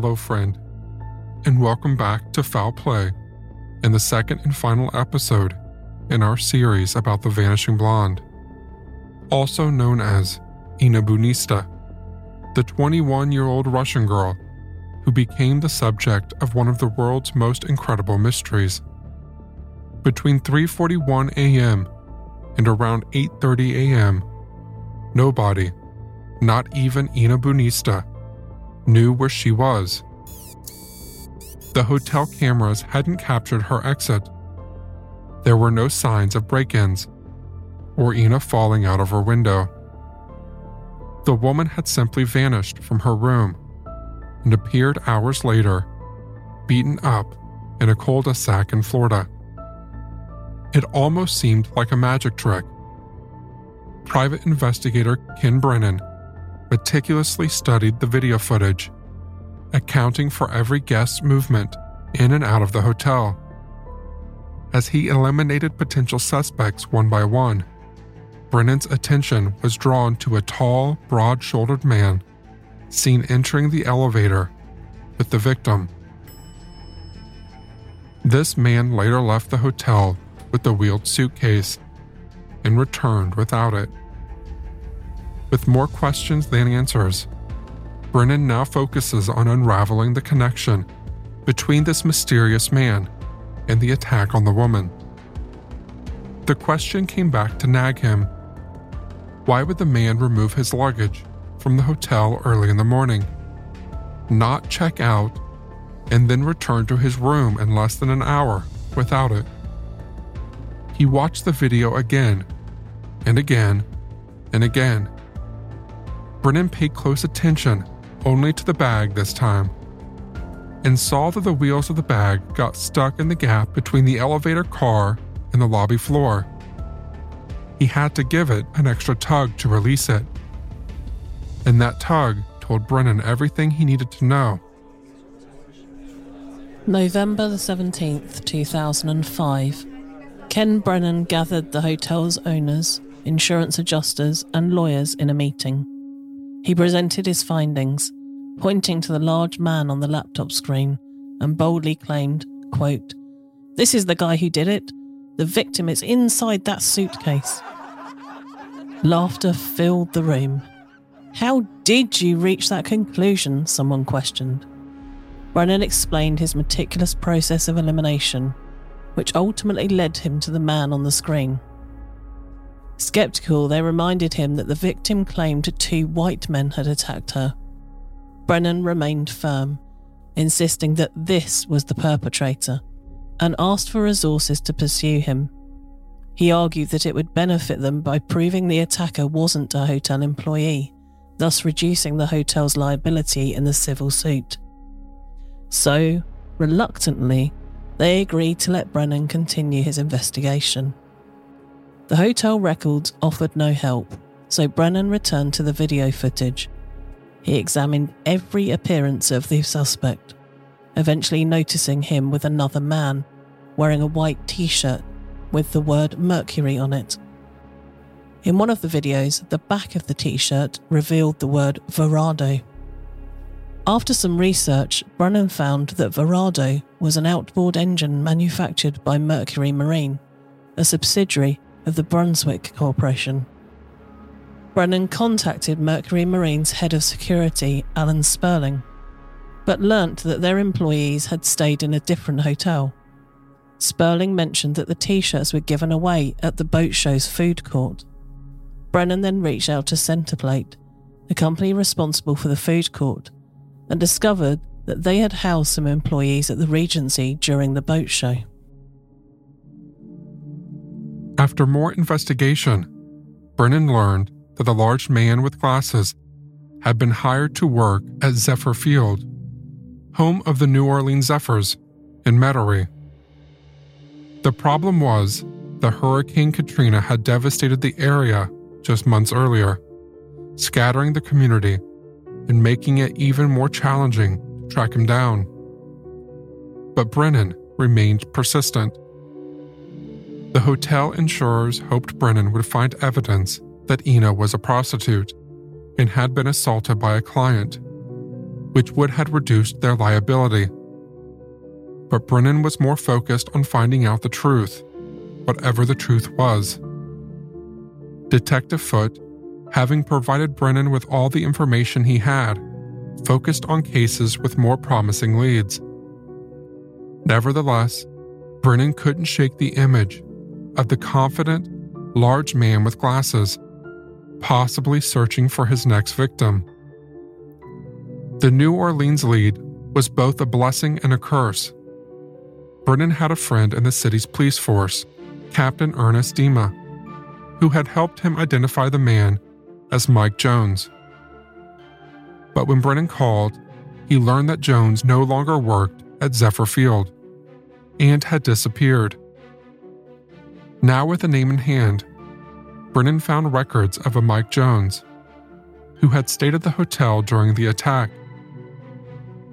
Hello, friend, and welcome back to Foul Play in the second and final episode in our series about the Vanishing Blonde, also known as Inna Budnystska, the 21 year old Russian girl who became the subject of one of the world's most incredible mysteries. Between 3:41 a.m. and around 8:30 a.m., nobody, not even Inna Budnystska, knew where she was. The hotel cameras hadn't captured her exit. There were no signs of break ins or Ina falling out of her window. The woman had simply vanished from her room and appeared hours later, beaten up in a cul de sac in Florida. It almost seemed like a magic trick. Private investigator Ken Brennan meticulously studied the video footage, accounting for every guest's movement in and out of the hotel. As he eliminated potential suspects one by one, Brennan's attention was drawn to a tall, broad shouldered man seen entering the elevator with the victim. This man later left the hotel with the wheeled suitcase and returned without it. With more questions than answers, Brennan now focuses on unraveling the connection between this mysterious man and the attack on the woman. The question came back to nag him why would the man remove his luggage from the hotel early in the morning, not check out, and then return to his room in less than an hour without it? He watched the video again and again and again Brennan paid close attention only to the bag this time and saw that the wheels of the bag got stuck in the gap between the elevator car and the lobby floor. He had to give it an extra tug to release it. And that tug told Brennan everything he needed to know. November the 17th, 2005. Ken Brennan gathered the hotel's owners, insurance adjusters, and lawyers in a meeting. He presented his findings, pointing to the large man on the laptop screen, and boldly claimed, quote, This is the guy who did it. The victim is inside that suitcase. Laughter filled the room. How did you reach that conclusion? Someone questioned. Brennan explained his meticulous process of elimination, which ultimately led him to the man on the screen. Skeptical, they reminded him that the victim claimed two white men had attacked her. Brennan remained firm, insisting that this was the perpetrator, and asked for resources to pursue him. He argued that it would benefit them by proving the attacker wasn't a hotel employee, thus reducing the hotel's liability in the civil suit. So, reluctantly, they agreed to let Brennan continue his investigation. The hotel records offered no help, so Brennan returned to the video footage. He examined every appearance of the suspect, eventually noticing him with another man, wearing a white t shirt with the word Mercury on it. In one of the videos, the back of the t shirt revealed the word Verado. After some research, Brennan found that Verado was an outboard engine manufactured by Mercury Marine, a subsidiary of the Brunswick Corporation. Brennan contacted Mercury Marine's head of security, Alan Sperling, but learnt that their employees had stayed in a different hotel. Sperling mentioned that the t shirts were given away at the boat show's food court. Brennan then reached out to Centerplate, the company responsible for the food court, and discovered that they had housed some employees at the Regency during the boat show. After more investigation, Brennan learned that the large man with glasses had been hired to work at Zephyr Field, home of the New Orleans Zephyrs in Metairie. The problem was the Hurricane Katrina had devastated the area just months earlier, scattering the community and making it even more challenging to track him down. But Brennan remained persistent. The hotel insurers hoped Brennan would find evidence that Ina was a prostitute and had been assaulted by a client, which would have reduced their liability. But Brennan was more focused on finding out the truth, whatever the truth was. Detective Foote having provided Brennan with all the information he had, focused on cases with more promising leads. Nevertheless, Brennan couldn't shake the image of the confident, large man with glasses, possibly searching for his next victim. The New Orleans lead was both a blessing and a curse. Brennan had a friend in the city's police force, Captain Ernest Dima, who had helped him identify the man as Mike Jones. But when Brennan called, he learned that Jones no longer worked at Zephyr Field and had disappeared. Now, with a name in hand, Brennan found records of a Mike Jones, who had stayed at the hotel during the attack.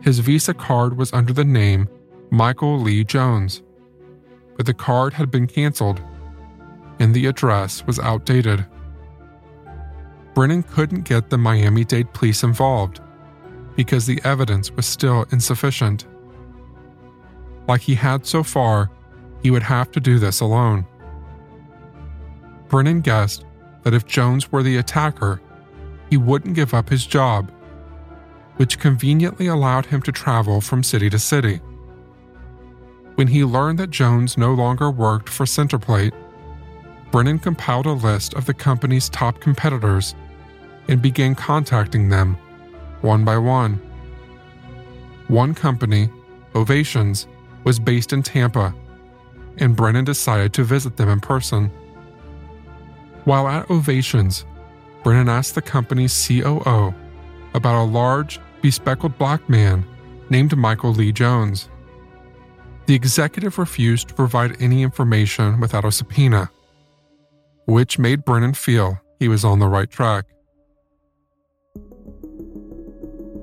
His Visa card was under the name Michael Lee Jones, but the card had been canceled and the address was outdated. Brennan couldn't get the Miami Dade police involved because the evidence was still insufficient. Like he had so far, he would have to do this alone. Brennan guessed that if Jones were the attacker, he wouldn't give up his job, which conveniently allowed him to travel from city to city. When he learned that Jones no longer worked for Centerplate, Brennan compiled a list of the company's top competitors and began contacting them one by one. One company, Ovations, was based in Tampa, and Brennan decided to visit them in person. While at Ovations, Brennan asked the company's COO about a large, bespectacled black man named Michael Lee Jones. The executive refused to provide any information without a subpoena, which made Brennan feel he was on the right track.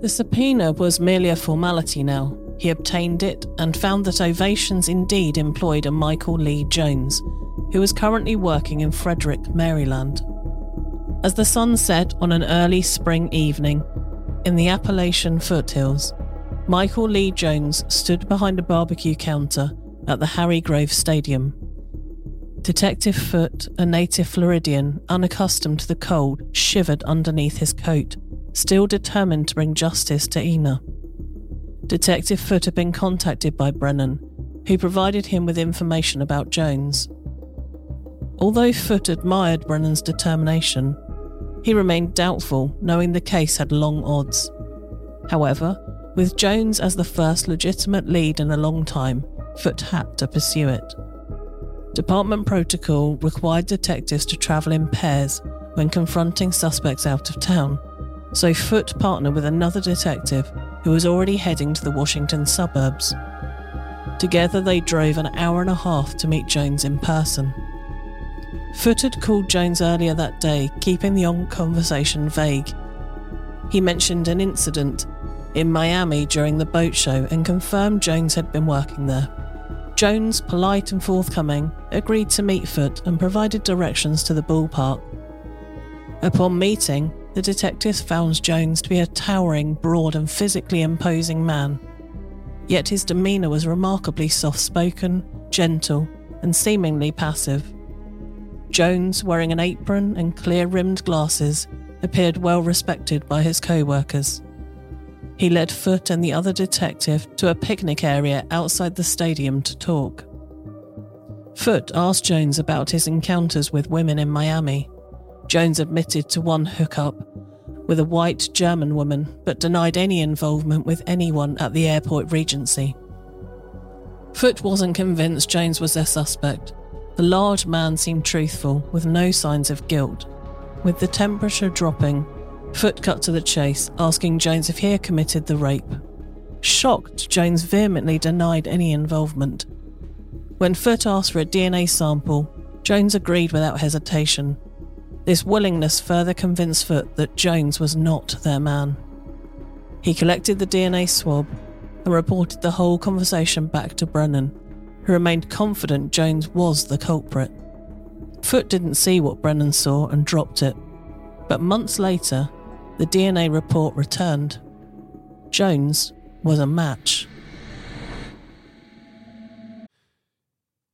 The subpoena was merely a formality now. He obtained it and found that Ovations indeed employed a Michael Lee Jones, who was currently working in Frederick, Maryland. As the sun set on an early spring evening in the Appalachian foothills, Michael Lee Jones stood behind a barbecue counter at the Harry Grove Stadium. Detective Foote, a native Floridian unaccustomed to the cold, shivered underneath his coat still determined to bring justice to Ina. Detective Foote had been contacted by Brennan, who provided him with information about Jones. Although Foote admired Brennan's determination, he remained doubtful, knowing the case had long odds. However, with Jones as the first legitimate lead in a long time, Foote had to pursue it. Department protocol required detectives to travel in pairs when confronting suspects out of town, so Foote partnered with another detective who was already heading to the Washington suburbs. Together, they drove an hour and a half to meet Jones in person. Foote had called Jones earlier that day, keeping the on conversation vague. He mentioned an incident in Miami during the boat show and confirmed Jones had been working there. Jones, polite and forthcoming, agreed to meet Foote and provided directions to the ballpark. Upon meeting, the detectives found Jones to be a towering, broad, and physically imposing man. Yet his demeanour was remarkably soft spoken, gentle, and seemingly passive. Jones, wearing an apron and clear rimmed glasses, appeared well respected by his co workers. He led Foote and the other detective to a picnic area outside the stadium to talk. Foote asked Jones about his encounters with women in Miami. Jones admitted to one hookup with a white German woman, but denied any involvement with anyone at the airport Regency. Foote wasn't convinced Jones was their suspect. The large man seemed truthful, with no signs of guilt. With the temperature dropping, Foote cut to the chase, asking Jones if he had committed the rape. Shocked, Jones vehemently denied any involvement. When Foote asked for a DNA sample, Jones agreed without hesitation. This willingness further convinced Foote that Jones was not their man. He collected the DNA swab and reported the whole conversation back to Brennan, who remained confident Jones was the culprit. Foote didn't see what Brennan saw and dropped it, but months later, the DNA report returned. Jones was a match.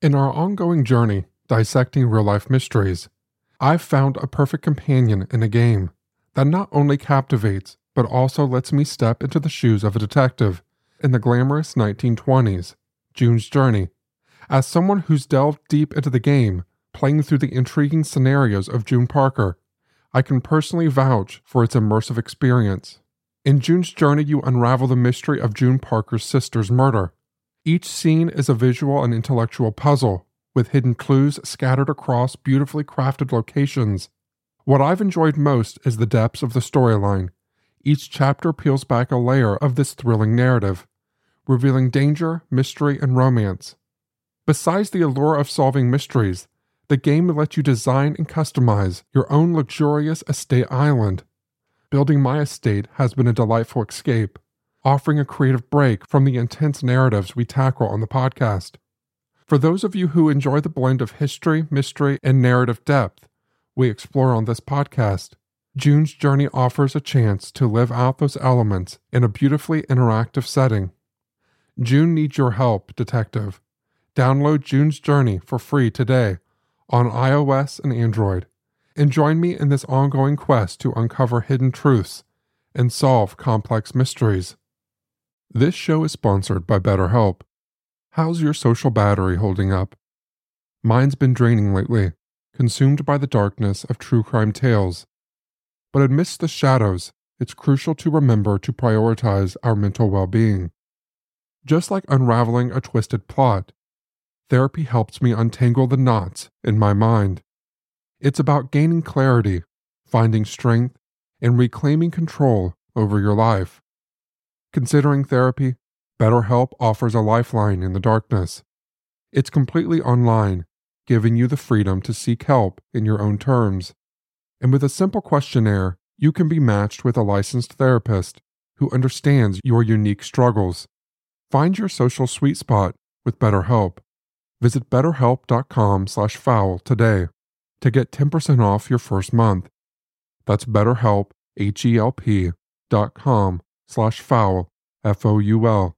In our ongoing journey dissecting real life mysteries, I've found a perfect companion in a game that not only captivates, but also lets me step into the shoes of a detective in the glamorous 1920s, June's Journey. As someone who's delved deep into the game, playing through the intriguing scenarios of June Parker, I can personally vouch for its immersive experience. In June's Journey, you unravel the mystery of June Parker's sister's murder. Each scene is a visual and intellectual puzzle with hidden clues scattered across beautifully crafted locations. What I've enjoyed most is the depths of the storyline. Each chapter peels back a layer of this thrilling narrative, revealing danger, mystery, and romance. Besides the allure of solving mysteries, the game lets you design and customize your own luxurious estate island. Building my estate has been a delightful escape, offering a creative break from the intense narratives we tackle on the podcast. For those of you who enjoy the blend of history, mystery, and narrative depth we explore on this podcast, June's Journey offers a chance to live out those elements in a beautifully interactive setting. June needs your help, Detective. Download June's Journey for free today on iOS and Android, and join me in this ongoing quest to uncover hidden truths and solve complex mysteries. This show is sponsored by BetterHelp. How's your social battery holding up? Mine's been draining lately, consumed by the darkness of true crime tales. But amidst the shadows, it's crucial to remember to prioritize our mental well being. Just like unraveling a twisted plot, therapy helps me untangle the knots in my mind. It's about gaining clarity, finding strength, and reclaiming control over your life. Considering therapy, BetterHelp offers a lifeline in the darkness. It's completely online, giving you the freedom to seek help in your own terms. And with a simple questionnaire, you can be matched with a licensed therapist who understands your unique struggles. Find your social sweet spot with BetterHelp. Visit betterhelp.com/foul today to get 10% off your first month. That's betterhelp h e l p.com slash foul f o u l.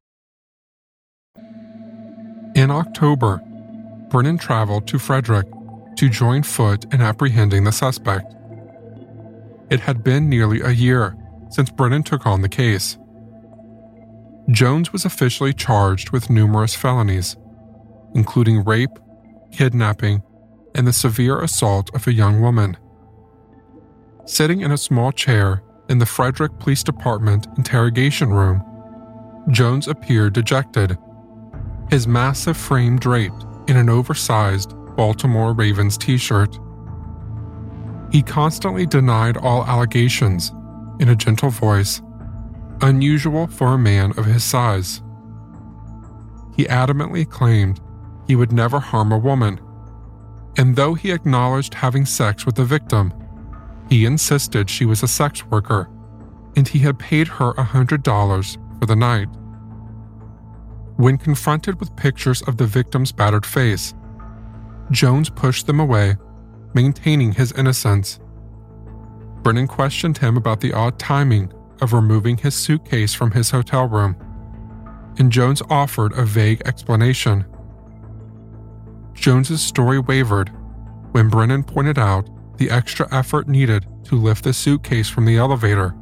In October, Brennan traveled to Frederick to join Foote in apprehending the suspect. It had been nearly a year since Brennan took on the case. Jones was officially charged with numerous felonies, including rape, kidnapping, and the severe assault of a young woman. Sitting in a small chair in the Frederick Police Department interrogation room, Jones appeared dejected his massive frame draped in an oversized Baltimore Ravens t shirt. He constantly denied all allegations in a gentle voice, unusual for a man of his size. He adamantly claimed he would never harm a woman, and though he acknowledged having sex with the victim, he insisted she was a sex worker and he had paid her a $100 for the night. When confronted with pictures of the victim's battered face, Jones pushed them away, maintaining his innocence. Brennan questioned him about the odd timing of removing his suitcase from his hotel room, and Jones offered a vague explanation. Jones's story wavered when Brennan pointed out the extra effort needed to lift the suitcase from the elevator,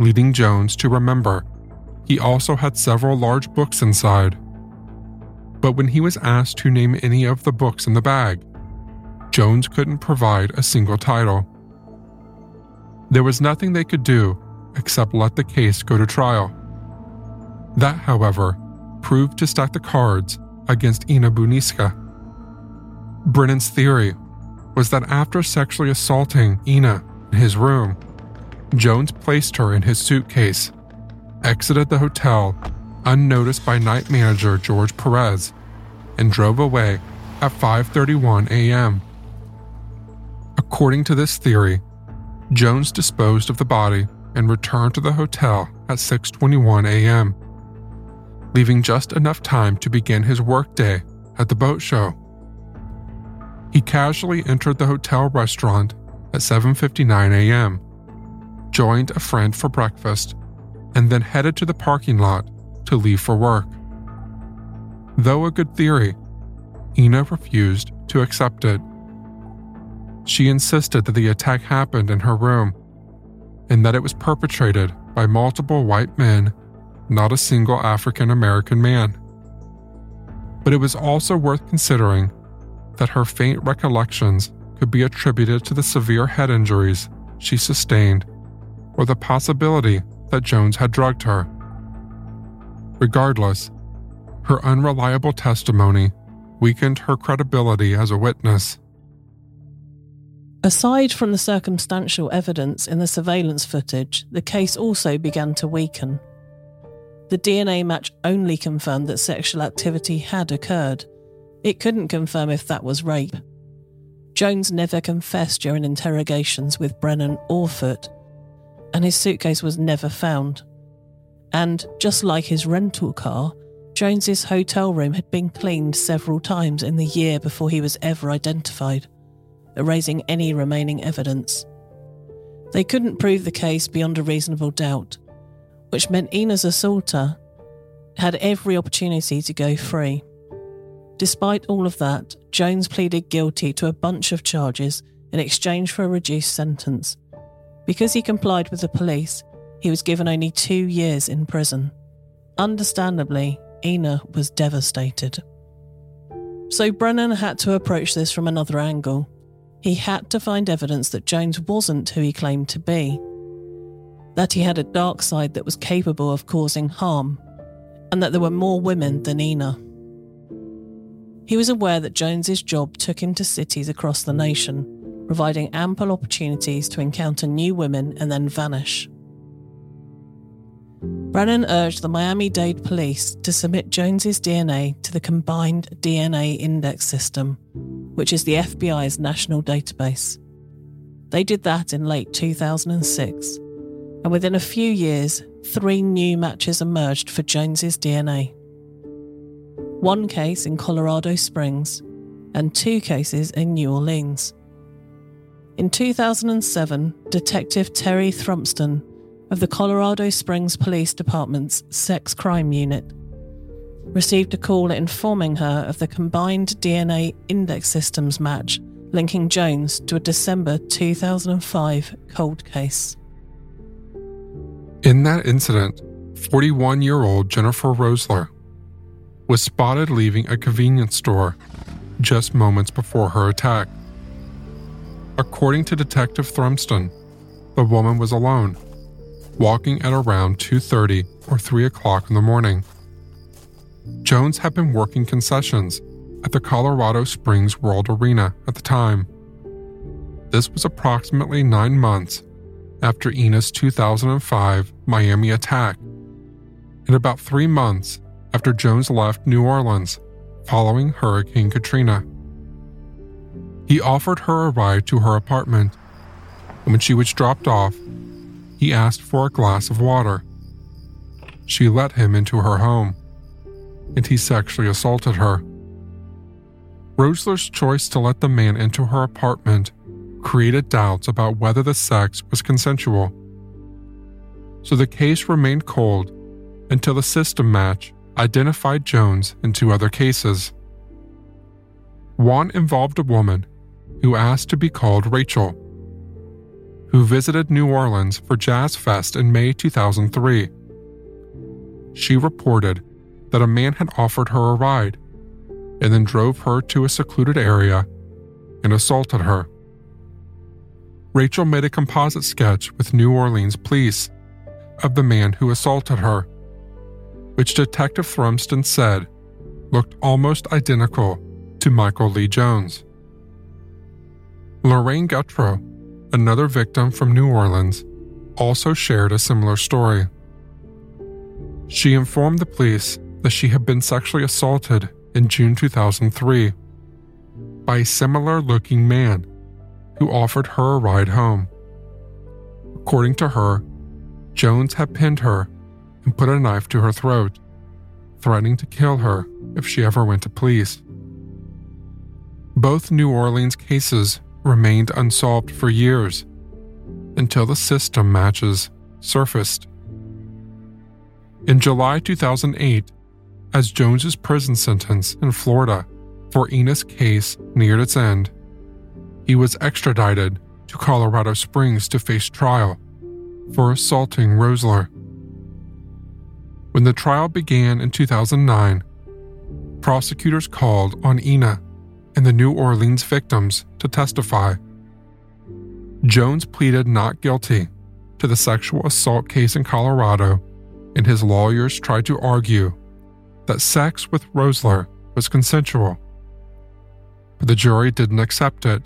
leading Jones to remember he also had several large books inside. But when he was asked to name any of the books in the bag, Jones couldn't provide a single title. There was nothing they could do except let the case go to trial. That, however, proved to stack the cards against Ina Budnystska. Brennan's theory was that after sexually assaulting Ina in his room, Jones placed her in his suitcase, exited the hotel unnoticed by night manager George Perez, and drove away at 5:31 a.m. According to this theory, Jones disposed of the body and returned to the hotel at 6:21 a.m., leaving just enough time to begin his workday at the boat show. He casually entered the hotel restaurant at 7:59 a.m., joined a friend for breakfast, and then headed to the parking lot to leave for work. Though a good theory, Ina refused to accept it. She insisted that the attack happened in her room and that it was perpetrated by multiple white men, not a single African American man. But it was also worth considering that her faint recollections could be attributed to the severe head injuries she sustained or the possibility that Jones had drugged her. Regardless, her unreliable testimony weakened her credibility as a witness. Aside from the circumstantial evidence in the surveillance footage, the case also began to weaken. The DNA match only confirmed that sexual activity had occurred. It couldn't confirm if that was rape. Jones never confessed during interrogations with Brennan or Foote, and his suitcase was never found. And just like his rental car, Jones's hotel room had been cleaned several times in the year before he was ever identified, erasing any remaining evidence. They couldn't prove the case beyond a reasonable doubt, which meant Ina's assaulter had every opportunity to go free. Despite all of that, Jones pleaded guilty to a bunch of charges in exchange for a reduced sentence. Because he complied with the police, he was given only two years in prison. Understandably, Ina was devastated. So Brennan had to approach this from another angle. He had to find evidence that Jones wasn't who he claimed to be, that he had a dark side that was capable of causing harm, and that there were more women than Ina. He was aware that Jones's job took him to cities across the nation, providing ample opportunities to encounter new women and then vanish. Brennan urged the Miami Dade police to submit Jones's DNA to the Combined DNA Index System, which is the FBI's national database. They did that in late 2006, and within a few years, three new matches emerged for Jones's DNA. One case in Colorado Springs, and two cases in New Orleans. In 2007, Detective Terry Thrumpston of the Colorado Springs Police Department's Sex Crime Unit received a call informing her of the combined DNA index systems match linking Jones to a December 2005 cold case. In that incident, 41 year old Jennifer Rosler was spotted leaving a convenience store just moments before her attack. According to Detective Thrumston, the woman was alone walking at around 2:30 or 3 o'clock in the morning. Jones had been working concessions at the Colorado Springs World Arena at the time. This was approximately nine months after Ina's 2005 Miami attack, and about three months after Jones left New Orleans following Hurricane Katrina. He offered her a ride to her apartment, and when she was dropped off, he asked for a glass of water. She let him into her home, and he sexually assaulted her. Rosler's choice to let the man into her apartment created doubts about whether the sex was consensual. So the case remained cold until the system match identified Jones in two other cases. One involved a woman who asked to be called Rachel, who visited New Orleans for Jazz Fest in May 2003. She reported that a man had offered her a ride and then drove her to a secluded area and assaulted her. Rachel made a composite sketch with New Orleans police of the man who assaulted her, which Detective Thrumston said looked almost identical to Michael Lee Jones. Lorraine Gautreaux, another victim from New Orleans, also shared a similar story. She informed the police that she had been sexually assaulted in June 2003 by a similar looking man who offered her a ride home. According to her, Jones had pinned her and put a knife to her throat, threatening to kill her if she ever went to police. Both New Orleans cases remained unsolved for years until the system matches surfaced. In July 2008, as Jones's prison sentence in Florida for Ina's case neared its end, he was extradited to Colorado Springs to face trial for assaulting Rosler. When the trial began in 2009, prosecutors called on Ina and the New Orleans victims to testify. Jones pleaded not guilty to the sexual assault case in Colorado, and his lawyers tried to argue that sex with Rosler was consensual. But the jury didn't accept it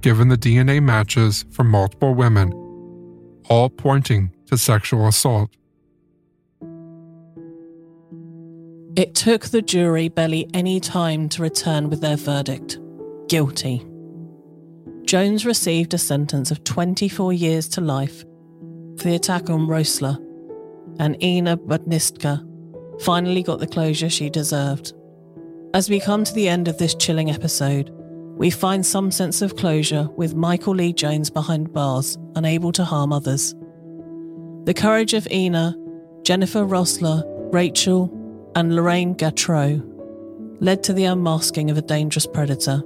given the DNA matches from multiple women, all pointing to sexual assault. It took the jury barely any time to return with their verdict guilty. Jones received a sentence of 24 years to life for the attack on Rosler, and Ina Budnystska finally got the closure she deserved. As we come to the end of this chilling episode, we find some sense of closure with Michael Lee Jones behind bars, unable to harm others. The courage of Ina, Jennifer Rosler, Rachel, and Lorraine Gautreaux led to the unmasking of a dangerous predator.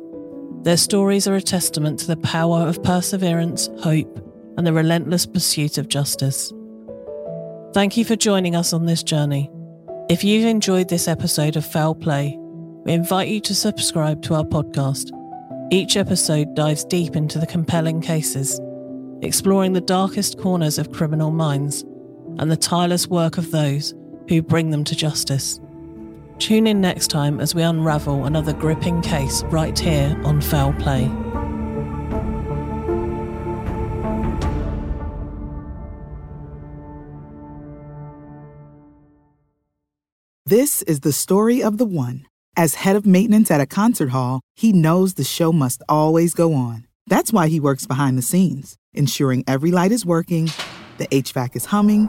Their stories are a testament to the power of perseverance, hope, and the relentless pursuit of justice. Thank you for joining us on this journey. If you've enjoyed this episode of Foul Play, we invite you to subscribe to our podcast each episode dives deep into the compelling cases, exploring the darkest corners of criminal minds and the tireless work of those who bring them to justice. Tune in next time as we unravel another gripping case right here on Foul Play. This is the story of the one. As head of maintenance at a concert hall, he knows the show must always go on. That's why he works behind the scenes, ensuring every light is working, the HVAC is humming,